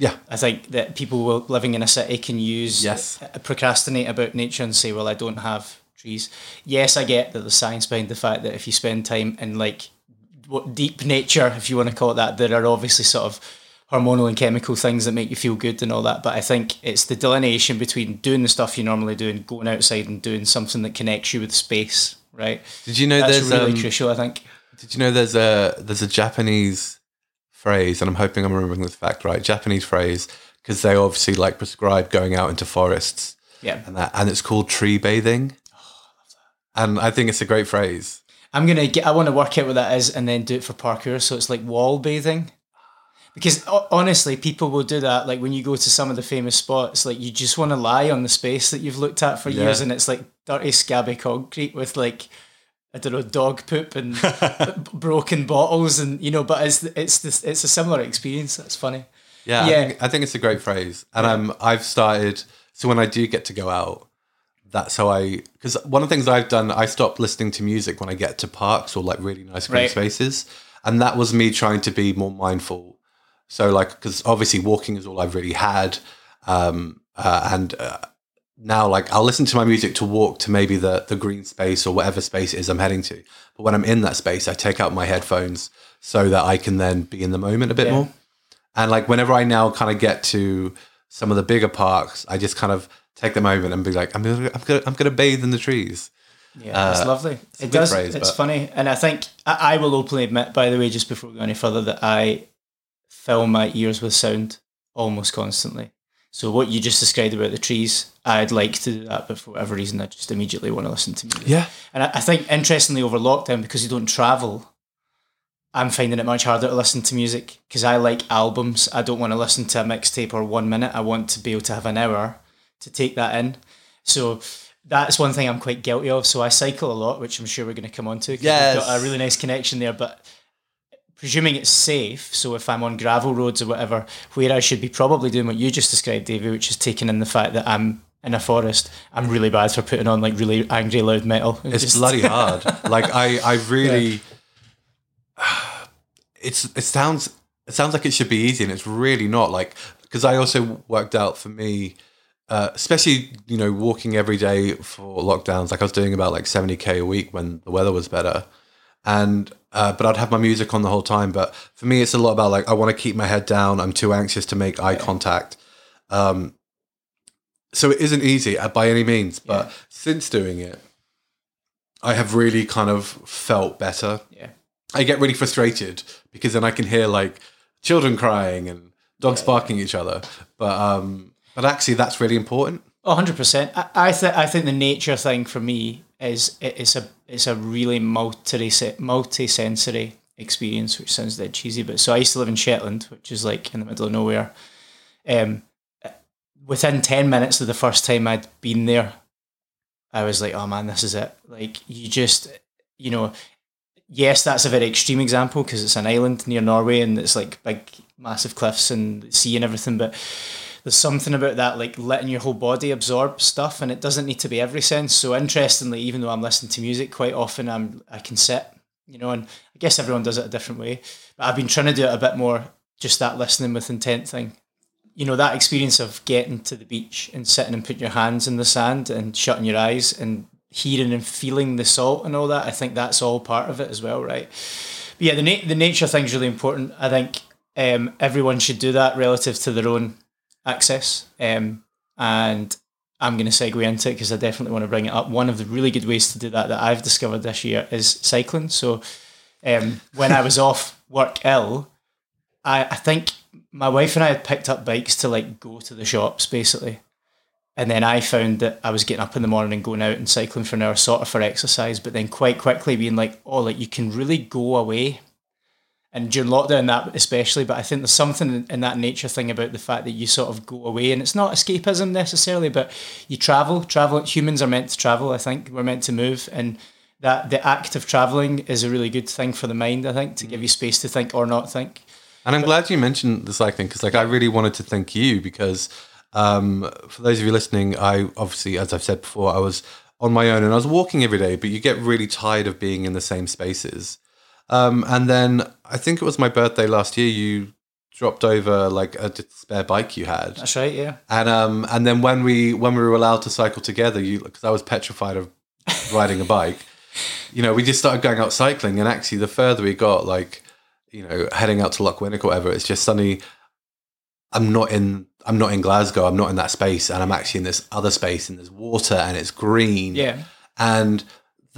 Yeah. I think that people living in a city can use Yes. procrastinate about nature and say, "Well, I don't have trees." Yes, I get that the science behind the fact that if you spend time in like what deep nature, if you want to call it that, there are obviously sort of hormonal and chemical things that make you feel good and all that. But I think it's the delineation between doing the stuff you normally do and going outside and doing something that connects you with space. Right. Did you know That's there's really um, crucial. I think. Did you know there's a there's a Japanese phrase, and I'm hoping I'm remembering this fact right. Japanese phrase because they obviously like prescribe going out into forests Yeah. and that, and it's called tree bathing. Oh, and I think it's a great phrase. I'm gonna get. I want to work out what that is and then do it for parkour. So it's like wall bathing. Because honestly, people will do that. Like when you go to some of the famous spots, like you just want to lie on the space that you've looked at for years, and it's like dirty, scabby concrete with like I don't know, dog poop and broken bottles, and you know. But it's it's this it's a similar experience. That's funny. Yeah, Yeah. I, think, I think it's a great phrase, and um, I've started. So when I do get to go out, that's how I. Because one of the things I've done, I stopped listening to music when I get to parks or like really nice green Right. spaces, and that was me trying to be more mindful. So like, because obviously walking is all I've really had, um, uh, and uh, now like I'll listen to my music to walk to maybe the the green space or whatever space it is I'm heading to. But when I'm in that space, I take out my headphones so that I can then be in the moment a bit Yeah. more. And like whenever I now kind of get to some of the bigger parks, I just kind of take the moment and be like, I'm gonna, I'm gonna, I'm gonna bathe in the trees. Yeah, it's Uh, lovely. a It does. phrase, it's but- funny, and I think I, I will openly admit, by the way, just before we go any further, that I fill my ears with sound almost constantly. So what you just described about the trees, I'd like to do that, but for whatever reason, I just immediately want to listen to music. Yeah, And I, I think interestingly, over lockdown, because you don't travel, I'm finding it much harder to listen to music because I like albums. I don't want to listen to a mixtape or one minute. I want to be able to have an hour to take that in. So that's one thing I'm quite guilty of. So I cycle a lot, which I'm sure we're going to come on to. 'cause Yes. We've got a really nice connection there, but presuming it's safe. So if I'm on gravel roads or whatever, where I should be probably doing what you just described, David, which is taking in the fact that I'm in a forest, I'm really bad for putting on like really angry, loud metal. it's Just- bloody hard. like I, I really, it's it sounds it sounds like it should be easy, and it's really not. Like because I also worked out for me. Uh, especially, you know, walking every day for lockdowns. Like I was doing about like seventy k a week when the weather was better, and uh, but I'd have my music on the whole time. But for me, it's a lot about like I want to keep my head down. I'm too anxious to make eye contact. Um, so it isn't easy uh, by any means. But Yeah. since doing it, I have really kind of felt better. Yeah. I get really frustrated because then I can hear like children crying and dogs barking at each other. But um, but actually, that's really important. Oh, 100%. I, I, th- I think the nature thing for me is it, it's a it's a really multi multi-sensory experience, which sounds a bit cheesy. But so I used to live in Shetland, which is like in the middle of nowhere. Um, within 10 minutes of the first time I'd been there, I was like, oh man, this is it. Like, you just, you know, yes, that's a very extreme example because it's an island near Norway and it's like big, massive cliffs and sea and everything. But there's something about that, like letting your whole body absorb stuff, and it doesn't need to be every sense. So interestingly, even though I'm listening to music quite often, I'm I can sit, you know, and I guess everyone does it a different way. But I've been trying to do it a bit more, just that listening with intent thing. You know, that experience of getting to the beach and sitting and putting your hands in the sand and shutting your eyes and hearing and feeling the salt and all that. I think that's all part of it as well, right? But yeah, the na- the nature thing's really important. I think um, everyone should do that relative to their own access. Um, and I'm going to segue into it because I definitely want to bring it up. One of the really good ways to do that that I've discovered this year is cycling. So um, when I was off work ill, I, I think my wife and I had picked up bikes to like go to the shops basically. And then I found that I was getting up in the morning and going out and cycling for an hour, sort of for exercise, but then quite quickly being like, oh, like you can really go away and during lockdown that especially. But I think there's something in that nature thing about the fact that you sort of go away, and it's not escapism necessarily, but you travel. Travel. Humans are meant to travel. I think we're meant to move, and that the act of traveling is a really good thing for the mind. I think to give you space to think or not think. And I'm glad you mentioned the cycling because, like, I really wanted to thank you because um, for those of you listening, I obviously, as I've said before, I was on my own and I was walking every day, but you get really tired of being in the same spaces. Um, and then I think it was my birthday last year. You dropped over like a spare bike you had. That's right, yeah. And um, and then when we when we were allowed to cycle together, you because I was petrified of riding a bike, you know, we just started going out cycling. And actually, the further we got, like you know, heading out to Lochwinnoch or whatever, it's just suddenly I'm not in I'm not in Glasgow. I'm not in that space, and I'm actually in this other space, and there's water, and it's green. Yeah. And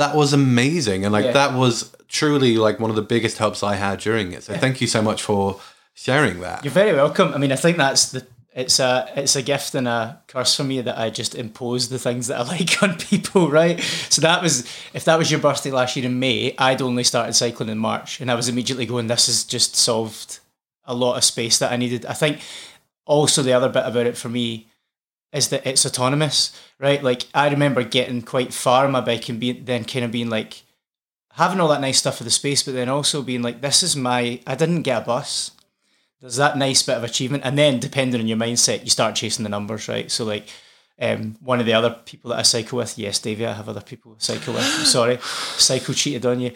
that was amazing, and like Yeah. that was truly like one of the biggest helps I had during it. So thank you so much for sharing that. You're very welcome. I mean, I think that's the it's a it's a gift and a curse for me that I just impose the things that I like on people, right? So that was if that was your birthday last year in May, I'd only started cycling in March, and I was immediately going, "This has just solved a lot of space that I needed." I think also the other bit about it for me is that it's autonomous, right? Like I remember getting quite far on my bike and being then kind of being like having all that nice stuff for the space, but then also being like, "This is my." I didn't get a bus there's that nice bit of achievement and then depending on your mindset you start chasing the numbers right so like um, one of the other people that I cycle with yes Davey I have other people to cycle with I'm sorry cycle cheated on you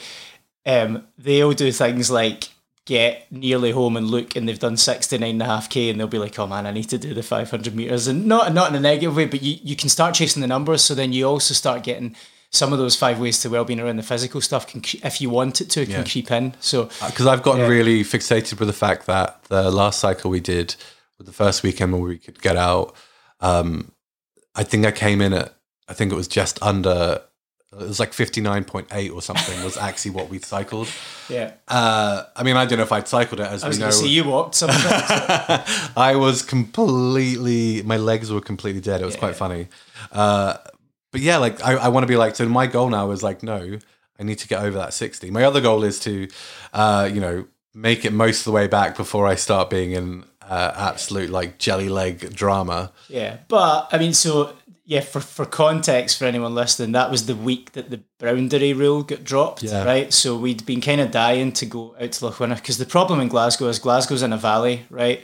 um, they all do things like get nearly home and look and they've done 69 and a half k and they'll be like oh man I need to do the 500 meters and not not in a negative way but you, you can start chasing the numbers so then you also start getting some of those five ways to well-being around the physical stuff can if you want it to can Yeah. creep in so because I've gotten Yeah. really fixated with the fact that the last cycle we did with the first weekend where we could get out, um, I think I came in at I think it was just under it was like fifty nine point eight or something was actually what we cycled. yeah Uh, I mean, I don't know if I'd cycled it as I was we know. say you walked something I was completely, my legs were completely dead. It was quite funny. Uh, but yeah, like I, I want to be like, so my goal now is like, no, I need to get over that 60. My other goal is to, uh, you know, make it most of the way back before I start being in uh, absolute like jelly leg drama. Yeah, but I mean, so yeah, for for context for anyone listening, that was the week that the boundary rule got dropped, Yeah. right? So we'd been kind of dying to go out to Lochwinnoch because the problem in Glasgow is Glasgow's in a valley, right?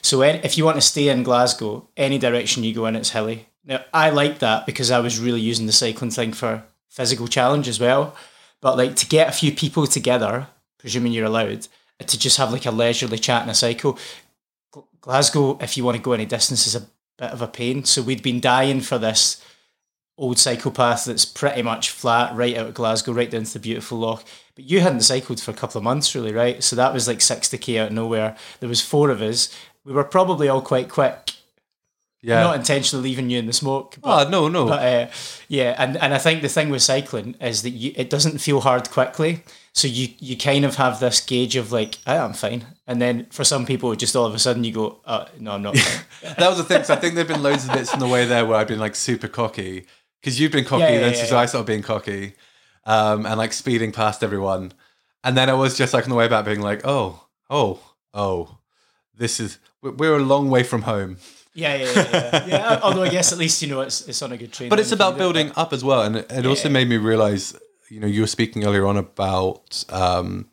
So if you want to stay in Glasgow, any direction you go in, it's hilly. Now I like that because I was really using the cycling thing for physical challenge as well. But like to get a few people together, presuming you're allowed, to just have like a leisurely chat and a cycle. Glasgow, if you want to go any distance, is a bit of a pain. So we'd been dying for this old cycle path that's pretty much flat right out of Glasgow, right down to the beautiful loch. But you hadn't cycled for a couple of months, really, right? So that was like 60k out of nowhere. There was four of us. We were probably all quite quick. Yeah. Not intentionally leaving you in the smoke. But, oh, no, no. but uh, yeah, and, and I think the thing with cycling is that you, it doesn't feel hard quickly. So you, you kind of have this gauge of like, I am fine. And then for some people, just all of a sudden you go, oh, no, I'm not that was the thing. So I think there've been loads of bits in the way there where I've been like super cocky because you've been cocky, Yeah, yeah, then yeah. I started being cocky, um, and like speeding past everyone, and then I was just like on the way back being like, oh, oh, oh, this is we- we're a long way from home. Yeah, yeah, yeah, yeah. Although I guess at least you know it's it's on a good train. But it's then if you about it. building up as well, and it, it also made me realize, you know, you were speaking earlier on about, um,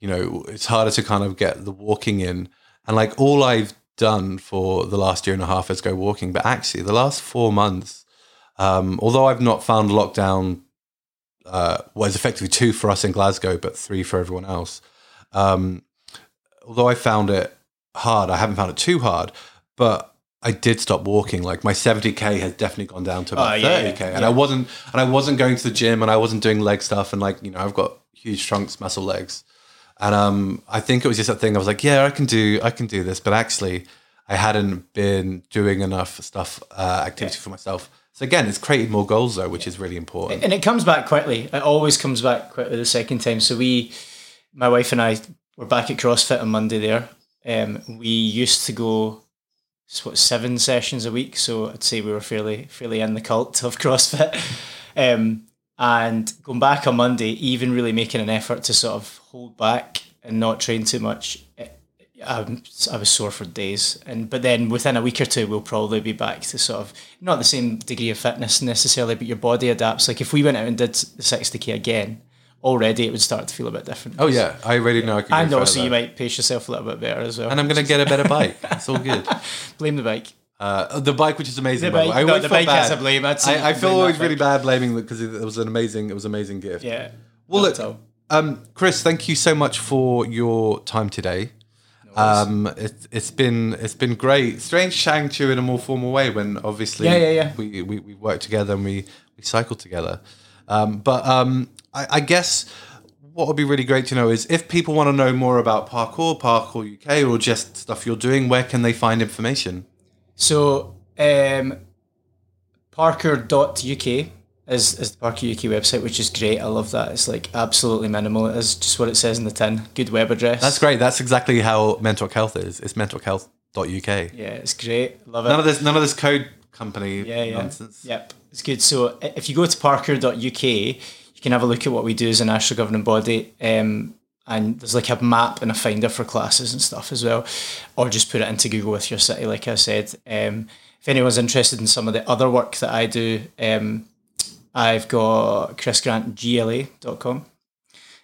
you know, it's harder to kind of get the walking in, and like all I've done for the last year and a half is go walking, but actually the last four months, um, although I've not found lockdown uh, was effectively two for us in Glasgow, but three for everyone else. Um, although I found it hard, I haven't found it too hard, but I did stop walking. Like my 70k has definitely gone down to about Oh, yeah, 30k, yeah, and yeah. I wasn't, and I wasn't going to the gym, and I wasn't doing leg stuff, and like you know, I've got huge trunks, muscle legs, and um, I think it was just that thing. I was like, yeah, I can do, I can do this, but actually, I hadn't been doing enough stuff, uh, activity for myself. So again, it's created more goals though, which is really important. and it comes back quickly. It always comes back quickly the second time. So we, my wife and I, were back at CrossFit on Monday. There, um, we used to go, what seven sessions a week. So I'd say we were fairly fairly in the cult of CrossFit. Um, and going back on Monday, even really making an effort to sort of hold back and not train too much, eh, I'm, I was sore for days. And but then within a week or two, we'll probably be back to sort of not the same degree of fitness necessarily, but your body adapts. Like if we went out and did the sixty k again, already it would start to feel a bit different. Oh yeah, I already know. I could go and also you might pace yourself a little bit better as well. and I'm going to get a better bike. It's all good. blame the bike. Uh, the bike, which is amazing. The bike-. I no, the bike bad. has a blame. I, I feel always really bad blaming because it was an amazing. It was an amazing gift. Yeah. Well, look. Um, Chris, thank you so much for your time today. Um, it's it's been it's been great. Strange chatting to you in a more formal way when obviously Yeah, yeah, yeah. we we, we work together and we we cycle together. Um, but um, I, I guess what would be really great to know is if people want to know more about parkour, parkour UK, or just stuff you're doing, where can they find information? So, um, parkour.uk is, is the Parkour UK website, which is great. I love that. It's like absolutely minimal. It is just what it says in the tin. Good web address. That's great. That's exactly how Men Talk Health is. It's mentalkhealth.uk. Yeah, it's great. Love it. None of this none of this code company yeah, yeah. nonsense. Yep, it's good. So if you go to parkour.uk, you can have a look at what we do as a national governing body. Um, and there's like a map and a finder for classes and stuff as well. Or just put it into Google with your city, like I said. Um, if anyone's interested in some of the other work that I do, um, I've got chrisgrantgla.com.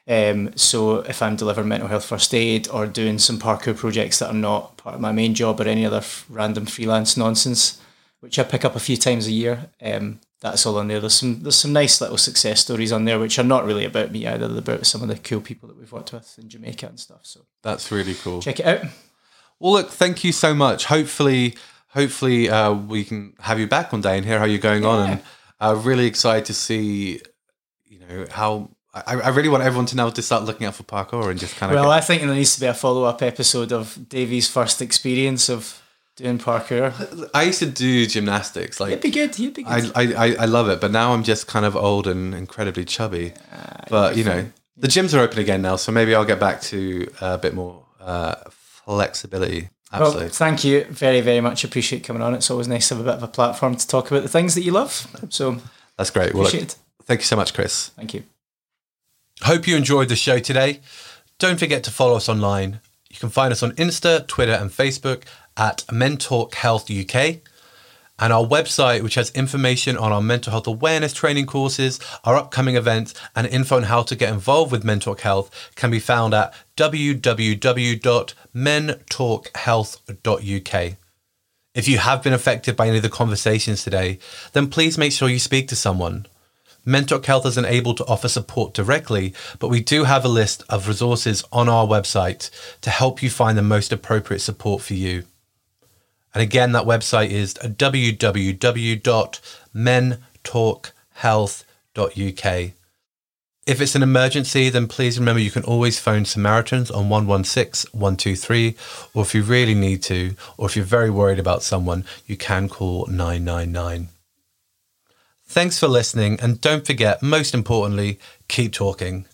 Um, so if I'm delivering mental health first aid or doing some parkour projects that are not part of my main job or any other f- random freelance nonsense, which I pick up a few times a year, um, that's all on there. There's some there's some nice little success stories on there, which are not really about me either. They're about some of the cool people that we've worked with in Jamaica and stuff. So That's really cool. check it out. Well, look, thank you so much. Hopefully, hopefully uh, we can have you back one day and hear how you're going on. And I'm really excited to see, you know, how. I, I really want everyone to now to start looking out for parkour and just kind of. Well, I think there needs to be a follow up episode of Davey's first experience of doing parkour. I used to do gymnastics. Like It'd be good. You'd be good. I, I, I- I love it, but now I'm just kind of old and incredibly chubby. but you know, the gyms are open again now, so maybe I'll get back to a bit more uh, flexibility. Absolutely. Well, thank you very, very much. Appreciate coming on. It's always nice to have a bit of a platform to talk about the things that you love. So That's great. Well, look, appreciate it. thank you so much, Chris. Thank you. Hope you enjoyed the show today. Don't forget to follow us online. You can find us on Insta, Twitter, and Facebook at Men Talk Health UK. And our website, which has information on our mental health awareness training courses, our upcoming events, and info on how to get involved with Men Talk Health, can be found at www.mentalkhealth.uk. If you have been affected by any of the conversations today, then please make sure you speak to someone. Men Talk Health isn't able to offer support directly, but we do have a list of resources on our website to help you find the most appropriate support for you. And again, that website is www.mentalkhealth.uk. If it's an emergency, then please remember you can always phone Samaritans on 116 123, or if you really need to, or if you're very worried about someone, you can call 999. Thanks for listening, and don't forget, most importantly, keep talking.